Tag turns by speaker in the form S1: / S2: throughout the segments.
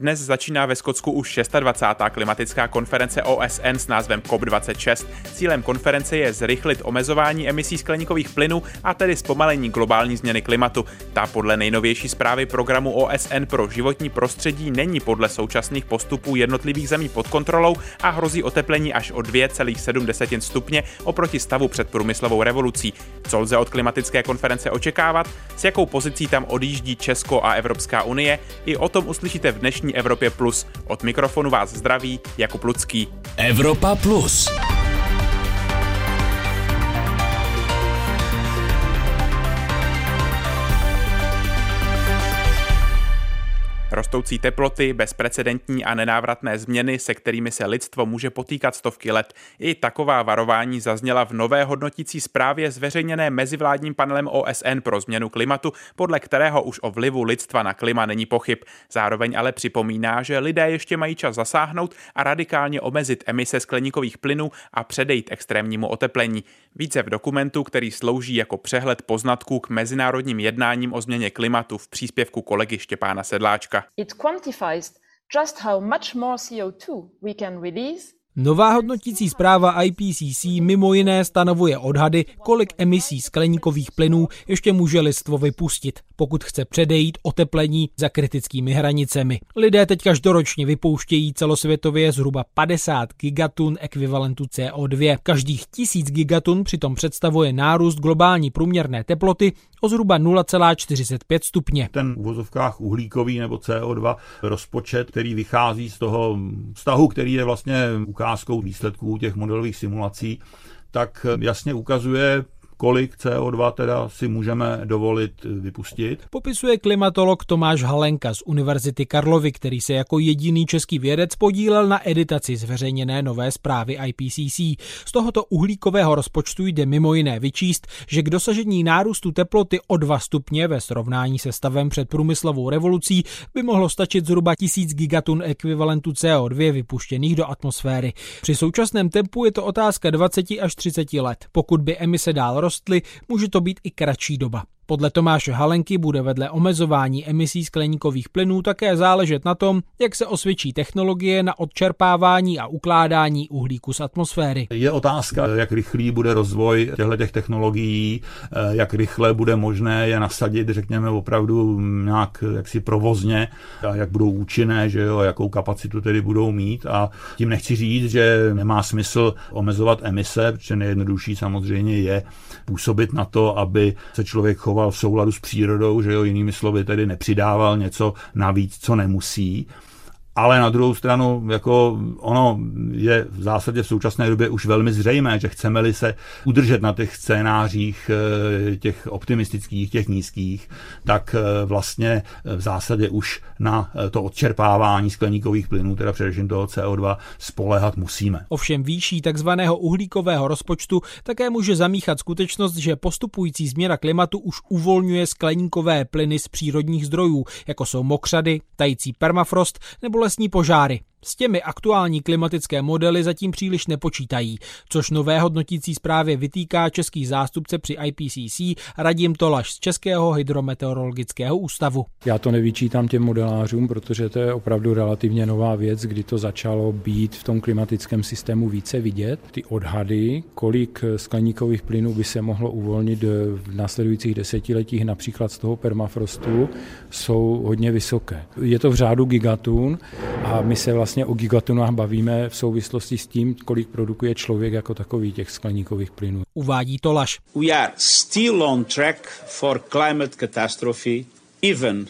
S1: Dnes začíná ve Skotsku už 26. klimatická konference OSN s názvem COP26. Cílem konference je zrychlit omezování emisí skleníkových plynů a tedy zpomalení globální změny klimatu. Ta podle nejnovější zprávy programu OSN pro životní prostředí není podle současných postupů jednotlivých zemí pod kontrolou a hrozí oteplení až o 2,7 stupně oproti stavu před průmyslovou revolucí. Co lze od klimatické konference očekávat? S jakou pozicí tam odjíždí Česko a Evropská unie? I o tom uslyšíte v dnešní Evropě Plus. Od mikrofonu vás zdraví Jakub Lucký.
S2: Evropa Plus.
S1: Rostoucí teploty, bezprecedentní a nenávratné změny, se kterými se lidstvo může potýkat stovky let. I taková varování zazněla v nové hodnotící zprávě zveřejněné mezivládním panelem OSN pro změnu klimatu, podle kterého už o vlivu lidstva na klima není pochyb. Zároveň ale připomíná, že lidé ještě mají čas zasáhnout a radikálně omezit emise skleníkových plynů a předejít extrémnímu oteplení. Více v dokumentu, který slouží jako přehled poznatků k mezinárodním jednáním o změně klimatu v příspěvku kolegy Štěpána Sedláčka.
S3: It quantifies just how much more CO2 we can release
S4: Nová hodnotící zpráva IPCC mimo jiné stanovuje odhady, kolik emisí skleníkových plynů ještě může lidstvo vypustit, pokud chce předejít oteplení za kritickými hranicemi. Lidé teď každoročně vypouštějí celosvětově zhruba 50 gigatun ekvivalentu CO2. Každých tisíc gigatun přitom představuje nárůst globální průměrné teploty o zhruba 0,45 stupně.
S5: Ten v uvozovkách uhlíkový nebo CO2 rozpočet, který vychází z toho vztahu, který je vlastně ukázkou výsledků těch modelových simulací, tak jasně ukazuje, kolik CO2 teda si můžeme dovolit vypustit.
S4: Popisuje klimatolog Tomáš Halenka z Univerzity Karlovy, který se jako jediný český vědec podílel na editaci zveřejněné nové zprávy IPCC. Z tohoto uhlíkového rozpočtu jde mimo jiné vyčíst, že k dosažení nárůstu teploty o 2 stupně ve srovnání se stavem před průmyslovou revolucí by mohlo stačit zhruba 1000 gigatun ekvivalentu CO2 vypuštěných do atmosféry. Při současném tempu je to otázka 20 až 30 let. Pokud by emise dál rostly, může to být i kratší doba. Podle Tomáše Halenky bude vedle omezování emisí skleníkových plynů také záležet na tom, jak se osvědčí technologie na odčerpávání a ukládání uhlíku z atmosféry.
S5: Je otázka, jak rychlý bude rozvoj těchto těch technologií, eh, jak rychle bude možné je nasadit, řekněme, opravdu nějak jaksi provozně, a jak budou účinné, že jo, jakou kapacitu tedy budou mít. A tím nechci říct, že nemá smysl omezovat emise, protože nejjednodušší samozřejmě je působit na to, aby se člověk choval choval v souladu s přírodou, že jo, jinými slovy tedy nepřidával něco navíc, co nemusí. Ale na druhou stranu, jako ono je v zásadě v současné době už velmi zřejmé, že chceme-li se udržet na těch scénářích, eh, těch optimistických, těch nízkých, tak eh, vlastně v zásadě už na eh, to odčerpávání skleníkových plynů, teda především toho CO2, spolehat musíme.
S4: Ovšem výší takzvaného uhlíkového rozpočtu také může zamíchat skutečnost, že postupující změna klimatu už uvolňuje skleníkové plyny z přírodních zdrojů, jako jsou mokřady, tající permafrost nebo lesní požáry. S těmi aktuální klimatické modely zatím příliš nepočítají, což nové hodnotící zprávě vytýká český zástupce při IPCC Radim Tolaš z Českého hydrometeorologického ústavu.
S6: Já to nevyčítám těm modelářům, protože to je opravdu relativně nová věc, kdy to začalo být v tom klimatickém systému více vidět. Ty odhady, kolik skleníkových plynů by se mohlo uvolnit v následujících desetiletích například z toho permafrostu, jsou hodně vysoké. Je to v řádu gigatun a my se vlastně vlastně o gigatonách bavíme v souvislosti s tím, kolik produkuje člověk jako takový těch skleníkových plynů.
S4: Uvádí Tolaš.
S7: We are still on track for climate catastrophe even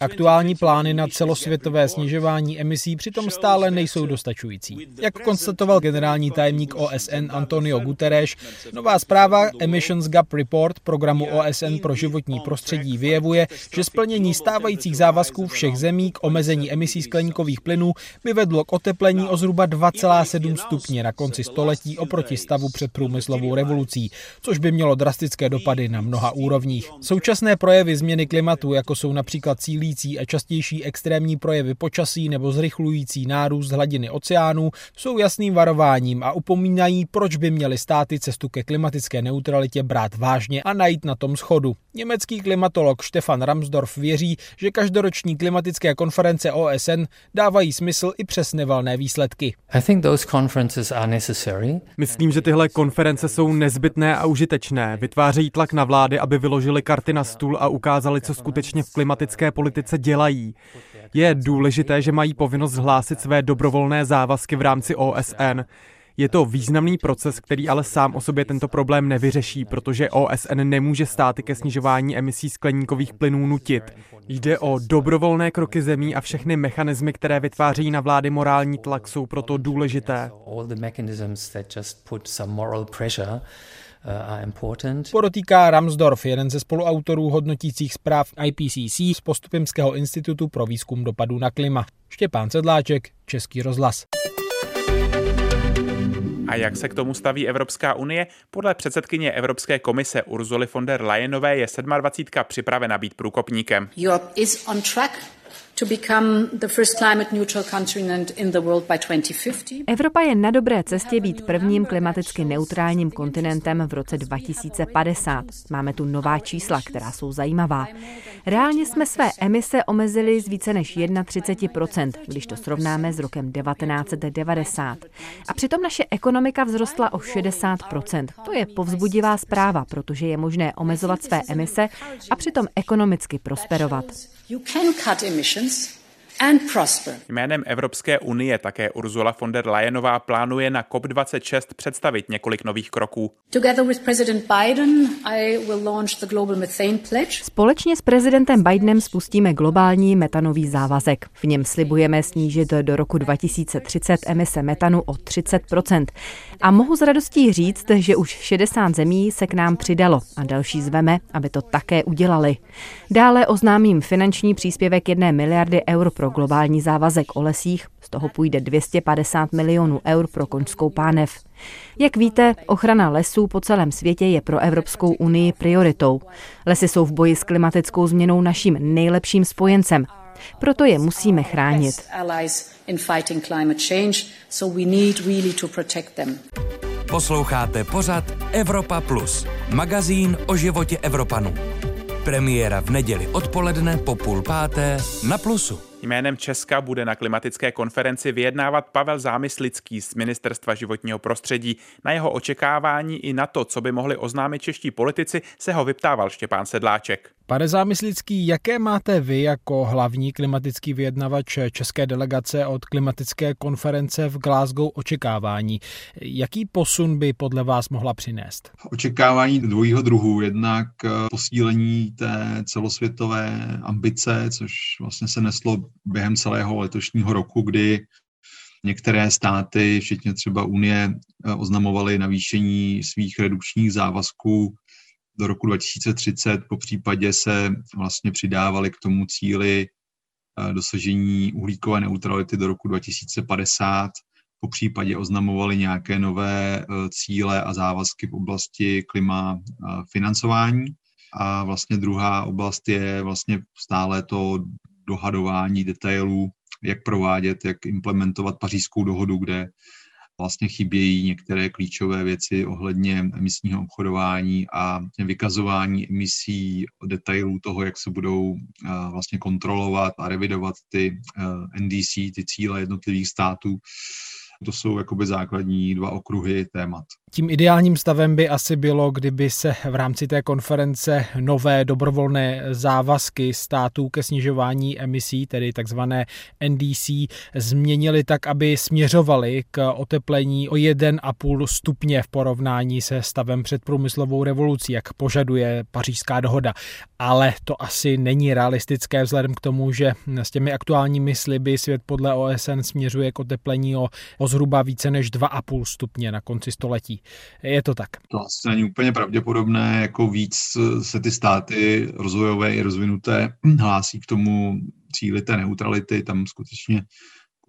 S4: Aktuální plány na celosvětové snižování emisí přitom stále nejsou dostačující. Jak konstatoval generální tajemník OSN Antonio Guterres, nová zpráva Emissions Gap Report programu OSN pro životní prostředí vyjevuje, že splnění stávajících závazků všech zemí k omezení emisí skleníkových plynů by vedlo k oteplení o zhruba 2,7 stupně na konci století oproti stavu před průmyslovou revolucí, což by mělo drastické dopady na mnoha úrovních. Současné projevy projevy změny klimatu, jako jsou například cílící a častější extrémní projevy počasí nebo zrychlující nárůst hladiny oceánů, jsou jasným varováním a upomínají, proč by měly státy cestu ke klimatické neutralitě brát vážně a najít na tom schodu. Německý klimatolog Stefan Ramsdorf věří, že každoroční klimatické konference OSN dávají smysl i přes nevalné výsledky.
S2: Myslím, že tyhle konference jsou nezbytné a užitečné. Vytvářejí tlak na vlády, aby vyložili karty na stůl a ukázali, co skutečně v klimatické politice dělají. Je důležité, že mají povinnost zhlásit své dobrovolné závazky v rámci OSN. Je to významný proces, který ale sám o sobě tento problém nevyřeší, protože OSN nemůže státy ke snižování emisí skleníkových plynů nutit. Jde o dobrovolné kroky zemí a všechny mechanismy, které vytváří na vlády morální tlak, jsou proto důležité.
S4: Podotýká Ramsdorf, jeden ze spoluautorů hodnotících zpráv IPCC z Postupimského institutu pro výzkum dopadů na klima. Štěpán Sedláček, Český rozhlas.
S1: A jak se k tomu staví Evropská unie? Podle předsedkyně Evropské komise Urzuly von der Leyenové je 27. připravena být průkopníkem.
S8: Europe is on track
S9: Evropa je na dobré cestě být prvním klimaticky neutrálním kontinentem v roce 2050. Máme tu nová čísla, která jsou zajímavá. Reálně jsme své emise omezili z více než 31%, když to srovnáme s rokem 1990. A přitom naše ekonomika vzrostla o 60%. To je povzbudivá zpráva, protože je možné omezovat své emise a přitom ekonomicky prosperovat. You can cut
S1: emissions parents Jménem Evropské unie také Ursula von der Leyenová plánuje na COP26 představit několik nových kroků. Together with President Biden,
S9: I will launch the Global Methane Pledge. Společně s prezidentem Bidenem spustíme globální metanový závazek. V něm slibujeme snížit do roku 2030 emise metanu o 30% A mohu s radostí říct, že už 60 zemí se k nám přidalo a další zveme, aby to také udělali. Dále oznámím finanční příspěvek 1 miliardy eur pro globální závazek o lesích, z toho půjde 250 milionů eur pro koňskou pánev. Jak víte, ochrana lesů po celém světě je pro Evropskou unii prioritou. Lesy jsou v boji s klimatickou změnou naším nejlepším spojencem. Proto je musíme chránit.
S10: Posloucháte pořad Evropa Plus, magazín o životě Evropanů. Premiéra v neděli odpoledne po půl páté na Plusu.
S1: Jménem Česka bude na klimatické konferenci vyjednávat Pavel Zámyslický z Ministerstva životního prostředí. Na jeho očekávání i na to, co by mohli oznámit čeští politici, se ho vyptával Štěpán Sedláček.
S4: Pane Zámyslický, jaké máte vy jako hlavní klimatický vyjednavač české delegace od klimatické konference v Glasgow očekávání? Jaký posun by podle vás mohla přinést?
S11: Očekávání dvojího druhu. Jednak eh, posílení té celosvětové ambice, což vlastně se neslo během celého letošního roku, kdy některé státy, včetně třeba Unie, eh, oznamovaly navýšení svých redukčních závazků do roku 2030, po případě se vlastně přidávali k tomu cíli eh, dosažení uhlíkové neutrality do roku 2050, po případě oznamovali nějaké nové eh, cíle a závazky v oblasti klima financování. A vlastně druhá oblast je vlastně stále to dohadování detailů, jak provádět, jak implementovat pařížskou dohodu, kde vlastně chybějí některé klíčové věci ohledně emisního obchodování a vykazování emisí detailů toho, jak se budou eh, vlastně kontrolovat a revidovat ty eh, NDC, ty cíle jednotlivých států. To jsou jakoby základní dva okruhy témat.
S4: Tím ideálním stavem by asi bylo, kdyby se v rámci té konference nové dobrovolné závazky států ke snižování emisí, tedy takzvané NDC, změnily tak, aby směřovaly k oteplení o 1,5 stupně v porovnání se stavem před průmyslovou revolucí, jak požaduje pařížská dohoda. Ale to asi není realistické vzhledem k tomu, že s těmi aktuálními sliby svět podle OSN směřuje k oteplení o, o zhruba více než 2,5 stupně na konci století. Je to tak.
S11: To asi není úplně pravděpodobné, jako víc se ty státy rozvojové i rozvinuté hlásí k tomu cíli té neutrality, tam skutečně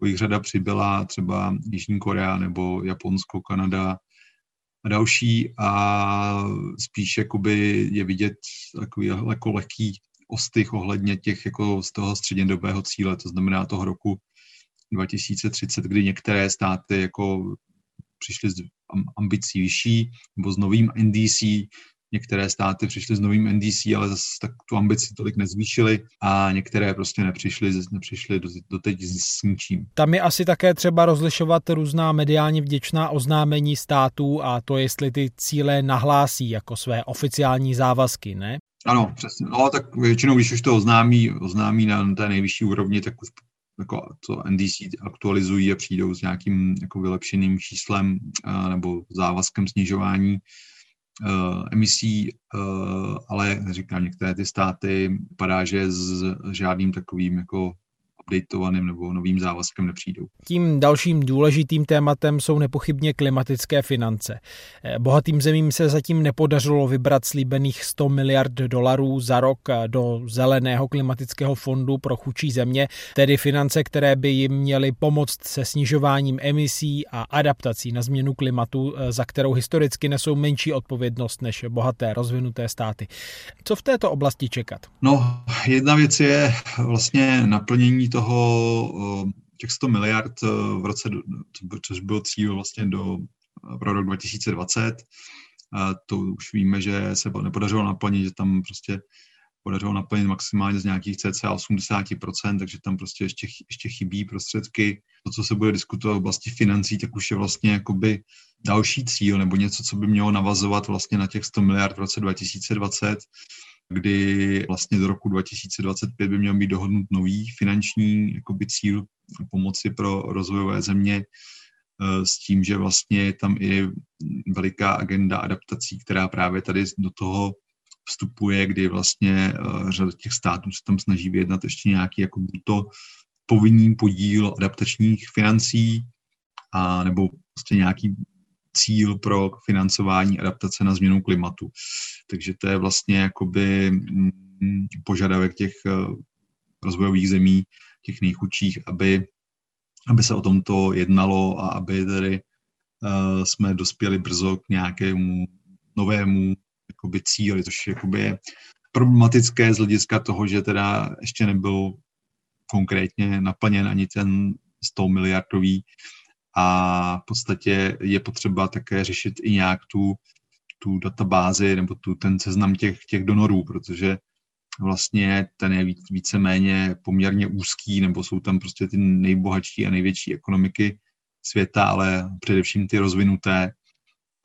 S11: jich řada přibyla, třeba Jižní Korea nebo Japonsko, Kanada, a další a spíš jakoby je vidět takový jako lehký ostych ohledně těch jako z toho střednědobého cíle, to znamená toho roku 2030, kdy některé státy jako přišly s ambicí vyšší nebo s novým NDC, některé státy přišly s novým NDC, ale zase tak tu ambici tolik nezvýšily a některé prostě nepřišly, nepřišly do, doteď s ničím.
S4: Tam je asi také třeba rozlišovat různá mediálně vděčná oznámení států a to, jestli ty cíle nahlásí jako své oficiální závazky, ne?
S11: Ano, přesně. No, tak většinou, když už to oznámí, oznámí na té nejvyšší úrovni, tak už jako to NDC aktualizují a přijdou s nějakým jako vylepšeným číslem a, nebo závazkem snižování uh, emisí, uh, ale říkám, některé ty státy padá, že s žádným takovým jako updateovaným nebo novým závazkem nepřijdou.
S4: Tím dalším důležitým tématem jsou nepochybně klimatické finance. Bohatým zemím se zatím nepodařilo vybrat slíbených 100 miliard dolarů za rok do zeleného klimatického fondu pro chudší země, tedy finance, které by jim měly pomoct se snižováním emisí a adaptací na změnu klimatu, za kterou historicky nesou menší odpovědnost než bohaté rozvinuté státy. Co v této oblasti čekat?
S11: No, jedna věc je vlastně naplnění toho eh, těch 100 miliard eh, v roce, což byl cíl vlastně do, eh, pro rok 2020, to už víme, že se nepodařilo naplnit, že tam prostě podařilo naplnit maximálně z nějakých cca 80%, takže tam prostě ještě, ještě chybí prostředky. To, co se bude diskutovat v oblasti financí, tak už je vlastně jakoby další cíl nebo něco, co by mělo navazovat vlastně na těch 100 miliard v roce 2020 kdy vlastně do roku 2025 by měl být dohodnut nový finanční jakoby, cíl pomoci pro rozvojové země eh, s tím, že vlastně je tam i veliká agenda adaptací, která právě tady do toho vstupuje, kdy vlastně eh, řada těch států se tam snaží vyjednat ještě nějaký jako to povinný podíl adaptačních financí a nebo prostě nějaký cíl pro financování adaptace na změnu klimatu. Takže to je vlastně jakoby mm, požadavek těch eh, rozvojových zemí, těch nejchudších, aby, aby se o tomto jednalo a aby tedy uh, jsme dospěli brzo k nějakému novému jakoby cíli, což jakoby je problematické z hlediska toho, že teda ještě nebyl konkrétně naplněn ani ten 100 miliardový a v podstatě je potřeba také řešit i nějak tu, tu databázi nebo tu, ten seznam těch, těch donorů, protože vlastně ten je víc, víceméně poměrně úzký, nebo jsou tam prostě ty nejbohatší a největší ekonomiky světa, ale především ty rozvinuté.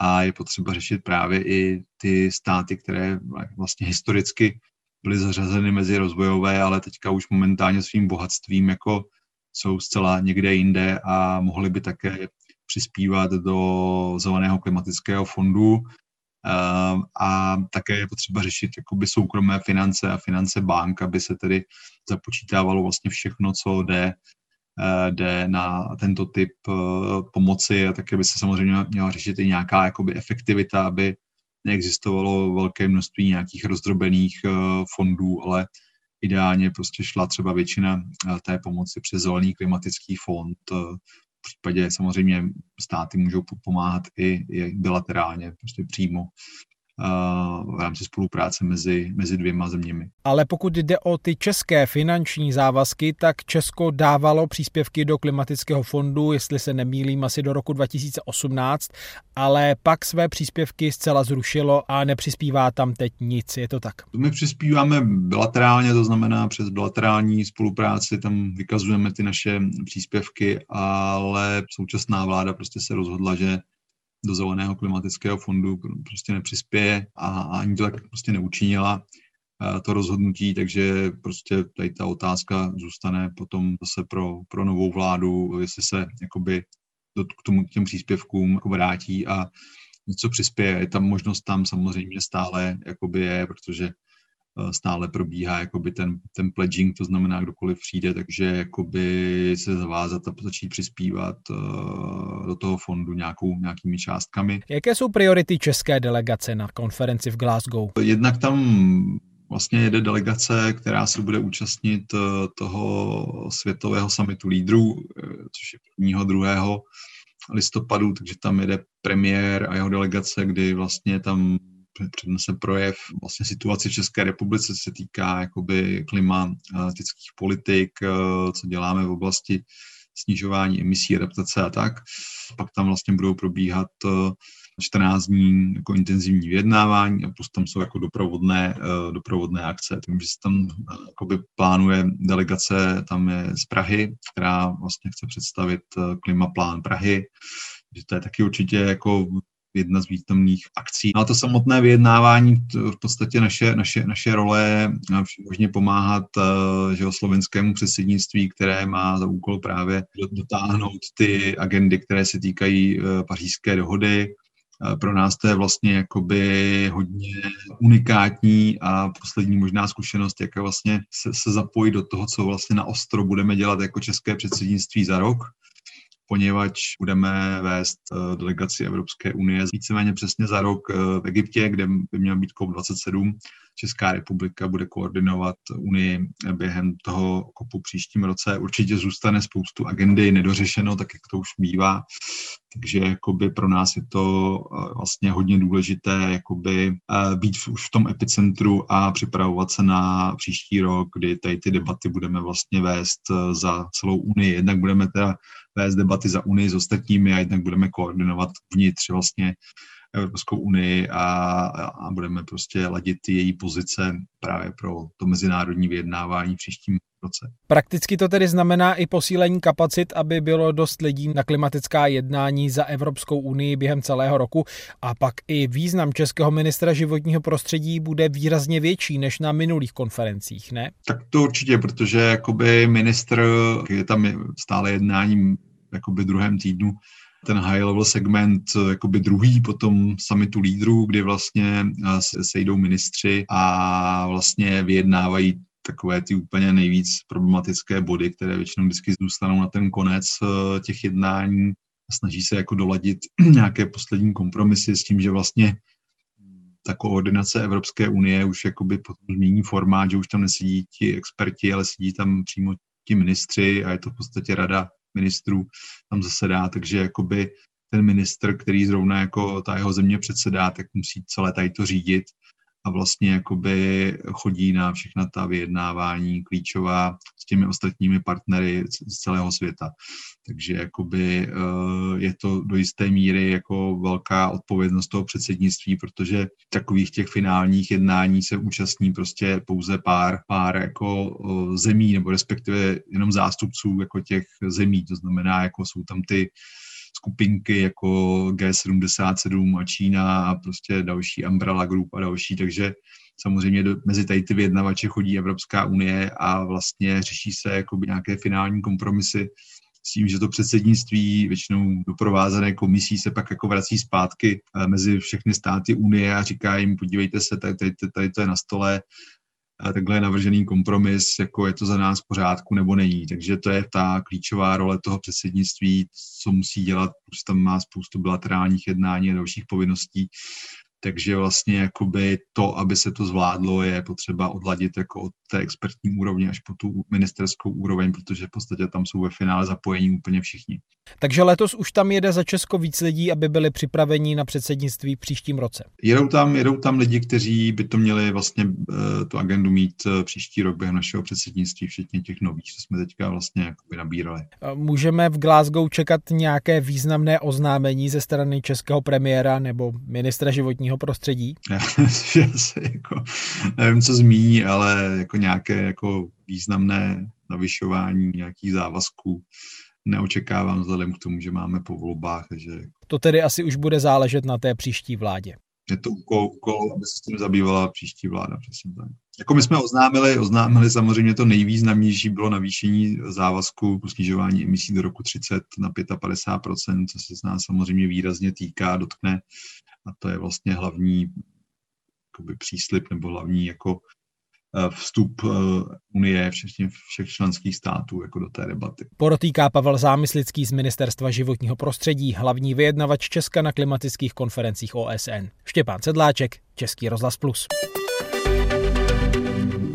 S11: A je potřeba řešit právě i ty státy, které vlastně historicky byly zařazeny mezi rozvojové, ale teďka už momentálně svým bohatstvím jako jsou zcela někde jinde a mohly by také přispívat do zeleného klimatického fondu. Ehm, a také je potřeba řešit jakoby soukromé finance a finance bank, aby se tedy započítávalo vlastně všechno, co jde, eh, jde na tento typ eh, pomoci a také by se samozřejmě měla řešit i nějaká jakoby efektivita, aby neexistovalo velké množství nějakých rozdrobených eh, fondů, ale ideálně prostě šla třeba většina eh, té pomoci přes zelený klimatický fond. Eh, v případě samozřejmě státy můžou pomáhat i, i bilaterálně, prostě přímo v rámci spolupráce mezi, mezi dvěma zeměmi.
S4: Ale pokud jde o ty české finanční závazky, tak Česko dávalo příspěvky do klimatického fondu, jestli se nemýlím, asi do roku 2018, ale pak své příspěvky zcela zrušilo a nepřispívá tam teď nic, je to tak?
S11: My přispíváme bilaterálně, to znamená přes bilaterální spolupráci, tam vykazujeme ty naše příspěvky, ale současná vláda prostě se rozhodla, že do zeleného klimatického fondu prostě nepřispěje a, ani to tak prostě neučinila eh, to rozhodnutí, takže prostě tady ta otázka zůstane potom zase pro, pro novou vládu, jestli se jakoby do, k tomu k těm příspěvkům jako vrátí a něco přispěje. Je tam možnost tam samozřejmě stále jakoby je, protože stále probíhá jakoby ten, ten pledging, to znamená, kdokoliv přijde, takže jakoby se zavázat a začít přispívat uh, do toho fondu nějakou, nějakými částkami.
S4: Jaké jsou priority české delegace na konferenci v Glasgow?
S11: Jednak tam vlastně jede delegace, která se bude účastnit eh, toho světového samitu lídrů, což je prvního, druhého listopadu, takže tam jede premiér a jeho delegace, kdy vlastně tam přednese projev vlastně situace v České republice, se týká jakoby klimatických politik, co děláme v oblasti snižování emisí, adaptace a tak. Pak tam vlastně budou probíhat 14 dní jako intenzivní vyjednávání a plus tam jsou jako doprovodné, doprovodné akce. Takže se tam jakoby plánuje delegace, tam je z Prahy, která vlastně chce představit klimaplán Prahy, že to je taky určitě jako jedna z významných akcí. No a to samotné vyjednávání, v podstatě naše, naše, naše role možně pomáhat že o slovenskému předsednictví, které má za úkol právě dotáhnout ty agendy, které se týkají pařížské dohody, pro nás to je vlastně jakoby hodně unikátní a poslední možná zkušenost, jak vlastně se, se zapojit do toho, co vlastně na ostro budeme dělat jako české předsednictví za rok poněvadž budeme vést eh, delegaci Evropské unie víceméně přesně za rok eh, v Egyptě, kde by měl být COP27. Česká republika bude koordinovat Unii během toho kopu příštím roce. Určitě zůstane spoustu agendy nedořešeno, tak jak to už bývá. Takže jakoby pro nás je to eh, vlastně hodně důležité jakoby být už v tom epicentru a připravovat se na příští rok, kdy tady ty debaty budeme vlastně vést za celou Unii. Jednak budeme teda vést debaty za Unii s ostatními a jednak budeme koordinovat vnitř vlastně Evropskou unii a, a budeme prostě ladit její pozice právě pro to mezinárodní vyjednávání v příštím roce.
S4: Prakticky to tedy znamená i posílení kapacit, aby bylo dost lidí na klimatická jednání za Evropskou unii během celého roku a pak i význam českého ministra životního prostředí bude výrazně větší než na minulých konferencích, ne?
S11: Tak to určitě, protože jakoby ministr je tam stále jednáním jakoby druhém týdnu ten high level segment jakoby druhý potom summitu lídrů, kdy vlastně se sejdou ministři a vlastně vyjednávají takové ty úplně nejvíc problematické body, které většinou vždycky zůstanou na ten konec eh, těch jednání. A snaží se jako doladit nějaké poslední kompromisy s tím, že vlastně ta koordinace Evropské unie už jakoby změní formát, že už tam nesedí ti experti, ale sedí tam přímo ti ministři a je to v podstatě rada ministrů tam zasedá, takže jakoby ten ministr, který zrovna jako ta jeho země předsedá, tak musí celé tady to řídit a vlastně jakoby chodí na všechna ta vyjednávání klíčová s těmi ostatními partnery z celého světa. Takže jakoby eh, je to do jisté míry jako velká odpovědnost toho předsednictví, protože takových těch finálních jednání se účastní prostě pouze pár, pár jako eh, zemí, nebo respektive jenom zástupců jako těch zemí. To znamená, jako jsou tam ty skupinky jako G77 a Čína a prostě další Umbrella Group a další, takže samozřejmě do, mezi tady ty vyjednavače chodí Evropská unie a vlastně řeší se jakoby nějaké finální kompromisy s tím, že to předsednictví většinou doprovázené komisí se pak jako vrací zpátky eh, mezi všechny státy Unie a říká jim, podívejte se, tady, tady, tady to je na stole, takhle je navržený kompromis, jako je to za nás v pořádku nebo není. Takže to je ta klíčová role toho předsednictví, co musí dělat, protože tam má spoustu bilaterálních jednání a dalších povinností takže vlastně jakoby to, aby se to zvládlo, je potřeba odladit jako od té expertní úrovně až po tu ministerskou úroveň, protože v podstatě tam jsou ve finále zapojení úplně všichni.
S4: Takže letos už tam jede za Česko víc lidí, aby byli připraveni na předsednictví v příštím roce.
S11: Jedou tam, jedou tam lidi, kteří by to měli vlastně uh, tu agendu mít uh, příští rok během našeho předsednictví, včetně těch nových, co jsme teďka vlastně jakoby nabírali.
S4: Můžeme v Glasgow čekat nějaké významné oznámení ze strany českého premiéra nebo ministra životního životního prostředí?
S11: Já se jako, nevím, co zmíní, ale jako nějaké jako významné navyšování nějakých závazků neočekávám vzhledem k tomu, že máme po volbách. Takže...
S4: To tedy asi už bude záležet na té příští vládě.
S11: Je to úkol, úkol aby se s tím zabývala příští vláda, přesně tak. Jako my jsme oznámili, oznámili samozřejmě to nejvýznamnější bylo navýšení závazku po snižování emisí do roku 30 na 55%, co se z nás samozřejmě výrazně týká, dotkne a to je vlastně hlavní jakoby, příslip nebo hlavní jako eh, vstup eh, Unie, včetně všech členských států jako do té debaty.
S4: Porotýká Pavel Zámyslický z Ministerstva životního prostředí, hlavní vyjednavač Česka na klimatických konferencích OSN. Štěpán Sedláček, Český rozhlas Plus.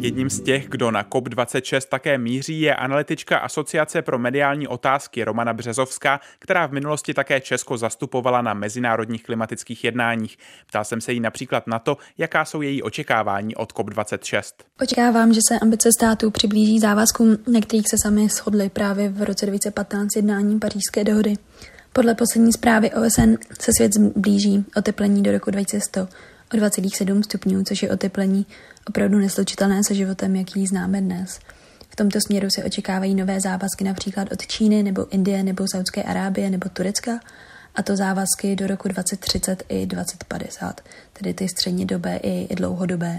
S1: Jedním z těch, kdo na COP26 také míří, je analytička Asociace pro mediální otázky Romana Březovská, která v minulosti také Česko zastupovala na mezinárodních klimatických jednáních. Ptal jsem se jí například na to, jaká jsou její očekávání od COP26.
S8: Očekávám, že se ambice států přiblíží závazkům, na kterých se sami shodli právě v roce 2015 jednáním pařížské dohody. Podle poslední zprávy OSN se svět blíží oteplení do roku 2100 o 2,7 stupňů, což je oteplení opravdu neslučitelné se životem, jaký známe dnes. V tomto směru se očekávají nové závazky například od Číny nebo Indie nebo Saudské Arábie nebo Turecka, a to závazky do roku 2030 i 2050, tedy ty střednědobé i dlouhodobé.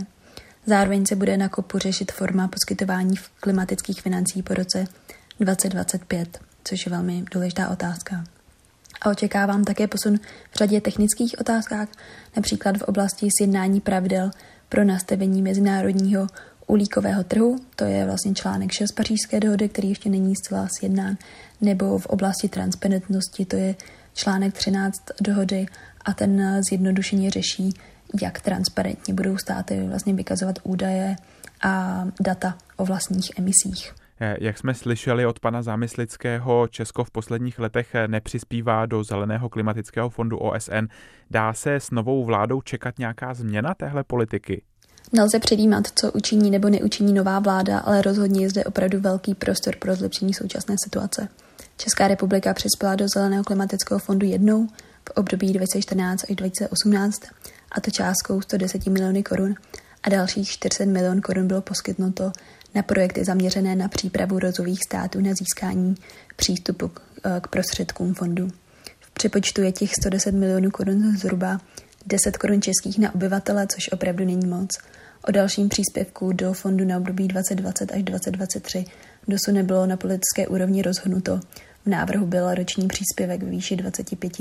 S8: Zároveň se bude na kopu řešit forma poskytování klimatických financí po roce 2025, což je velmi důležitá otázka a očekávám také posun v řadě technických otázkách, například v oblasti sjednání pravidel pro nastavení mezinárodního uhlíkového trhu, to je vlastně článek 6 pařížské dohody, který ještě není zcela sjednán, nebo v oblasti transparentnosti, to je článek 13 dohody. A ten zjednodušeně řeší, jak transparentně budou státy vlastně vykazovat údaje a data o vlastních emisích.
S1: Eh, jak jsme slyšeli od pana Zámyslického, Česko v posledních letech eh, nepřispívá do Zeleného klimatického fondu OSN. Dá se s novou vládou čekat nějaká změna téhle politiky?
S8: Nelze předjímat, co učiní nebo neučiní nová vláda, ale rozhodně je zde opravdu velký prostor pro zlepšení současné situace. Česká republika přispěla do Zeleného klimatického fondu jednou v období 2014 až 2018 a to částkou 110 miliony korun a dalších 400 milionů korun bylo poskytnuto na projekty zaměřené na přípravu rozvojových států na získání přístupu eh, k prostředkům fondu. V přepočtu je těch 110 milionů korun zhruba 10 korun českých na obyvatele, což opravdu není moc. O dalším příspěvku do fondu na období 2020 až 2023 dosud nebylo na politické úrovni rozhodnuto. V návrhu byl roční příspěvek ve výši 25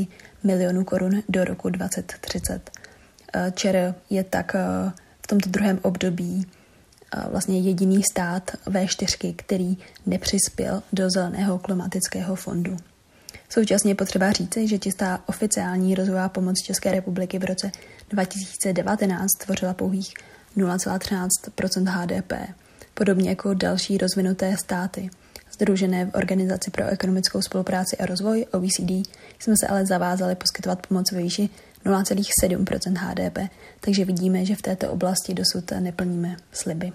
S8: milionů korun do roku 2030. Eh, ČR je tak eh, v tomto druhém období vlastně jediný stát V4, který nepřispěl do Zeleného klimatického fondu. Současně je potřeba říci, že čistá oficiální rozvojová pomoc České republiky v roce 2019 tvořila pouhých 0,13% HDP, podobně jako další rozvinuté státy. Združené v Organizaci pro ekonomickou spolupráci a rozvoj OECD jsme se ale zavázali poskytovat pomoc ve výši 0,7 HDP, takže vidíme, že v této oblasti dosud neplníme sliby.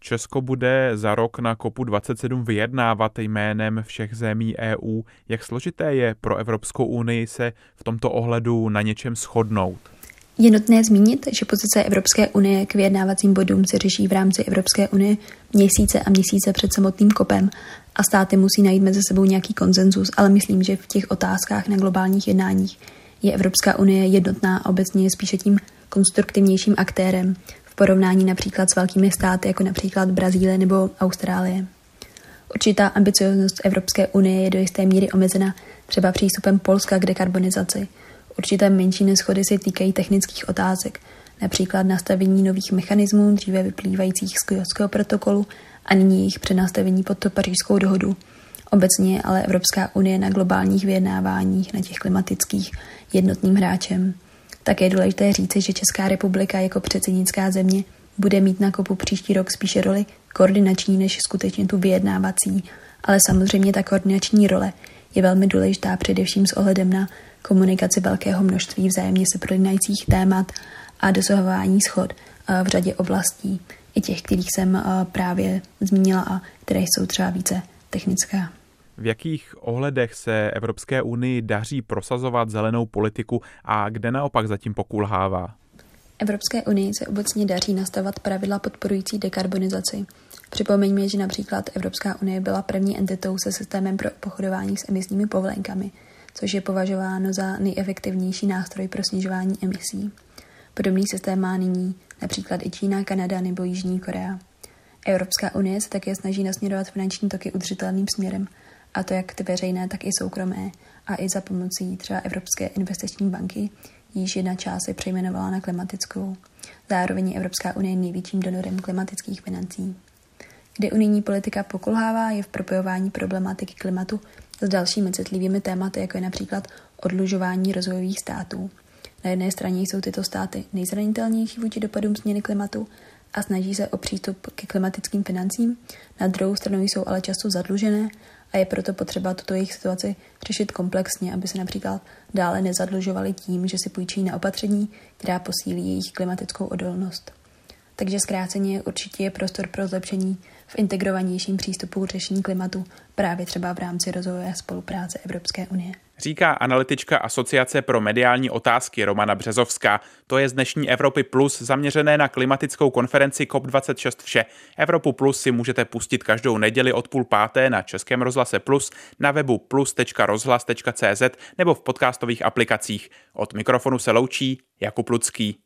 S1: Česko bude za rok na kopu 27 vyjednávat jménem všech zemí EU. Jak složité je pro Evropskou unii se v tomto ohledu na něčem shodnout?
S8: Je nutné zmínit, že pozice Evropské unie k vyjednávacím bodům se řeší v rámci Evropské unie měsíce a měsíce před samotným kopem a státy musí najít mezi sebou nějaký konsenzus, ale myslím, že v těch otázkách na globálních jednáních je Evropská unie jednotná a obecně je spíše tím konstruktivnějším aktérem porovnání například s velkými státy, jako například Brazílie nebo Austrálie. Určitá ambicioznost Evropské unie je do jisté míry omezena třeba přístupem Polska k dekarbonizaci. Určité menší neschody se týkají technických otázek, například nastavení nových mechanismů dříve vyplývajících z Kyotského protokolu a nyní jejich přenastavení pod to pařížskou dohodu. Obecně ale Evropská unie na globálních vyjednáváních na těch klimatických jednotným hráčem. Také je důležité říci, že Česká republika jako předsednická země bude mít na kopu příští rok spíše roli koordinační než skutečně tu vyjednávací, ale samozřejmě ta koordinační role je velmi důležitá především s ohledem na komunikaci velkého množství vzájemně se prolínajících témat a dosahování schod eh, v řadě oblastí, i těch, kterých jsem eh, právě zmínila a které jsou třeba více technická.
S1: V jakých ohledech se Evropské unii daří prosazovat zelenou politiku a kde naopak zatím pokulhává?
S8: Evropské unii se obecně daří nastavovat pravidla podporující dekarbonizaci. Připomeňme, že například Evropská unie byla první entitou se systémem pro pochodování s emisními povolenkami, což je považováno za nejefektivnější nástroj pro snižování emisí. Podobný systém má nyní například i Čína, Kanada nebo Jižní Korea. Evropská unie se také snaží nasměrovat finanční toky udržitelným směrem a to jak ty veřejné, tak i soukromé, a i za pomocí třeba Evropské investiční banky, již jedna část je přejmenovala na klimatickou. Zároveň je Evropská unie největším donorem klimatických financí. Kde unijní politika pokulhává, je v propojování problematiky klimatu s dalšími citlivými tématy, jako je například odlužování rozvojových států. Na jedné straně jsou tyto státy nejzranitelnější vůči dopadům změny klimatu a snaží se o přístup ke klimatickým financím, na druhou stranu jsou ale často zadlužené a je proto potřeba tuto jejich situaci řešit komplexně, aby se například dále nezadlužovali tím, že si půjčí na opatření, která posílí jejich klimatickou odolnost. Takže zkráceně určitě je prostor pro zlepšení v integrovanějším přístupu k řešení klimatu právě třeba v rámci rozvojové spolupráce Evropské unie.
S1: Říká analytička Asociace pro mediální otázky Romana Březovská. To je z dnešní Evropy Plus zaměřené na klimatickou konferenci COP26 vše. Evropu Plus si můžete pustit každou neděli od půl páté na Českém rozhlase Plus, na webu plus.rozhlas.cz nebo v podcastových aplikacích. Od mikrofonu se loučí Jakub Lucký.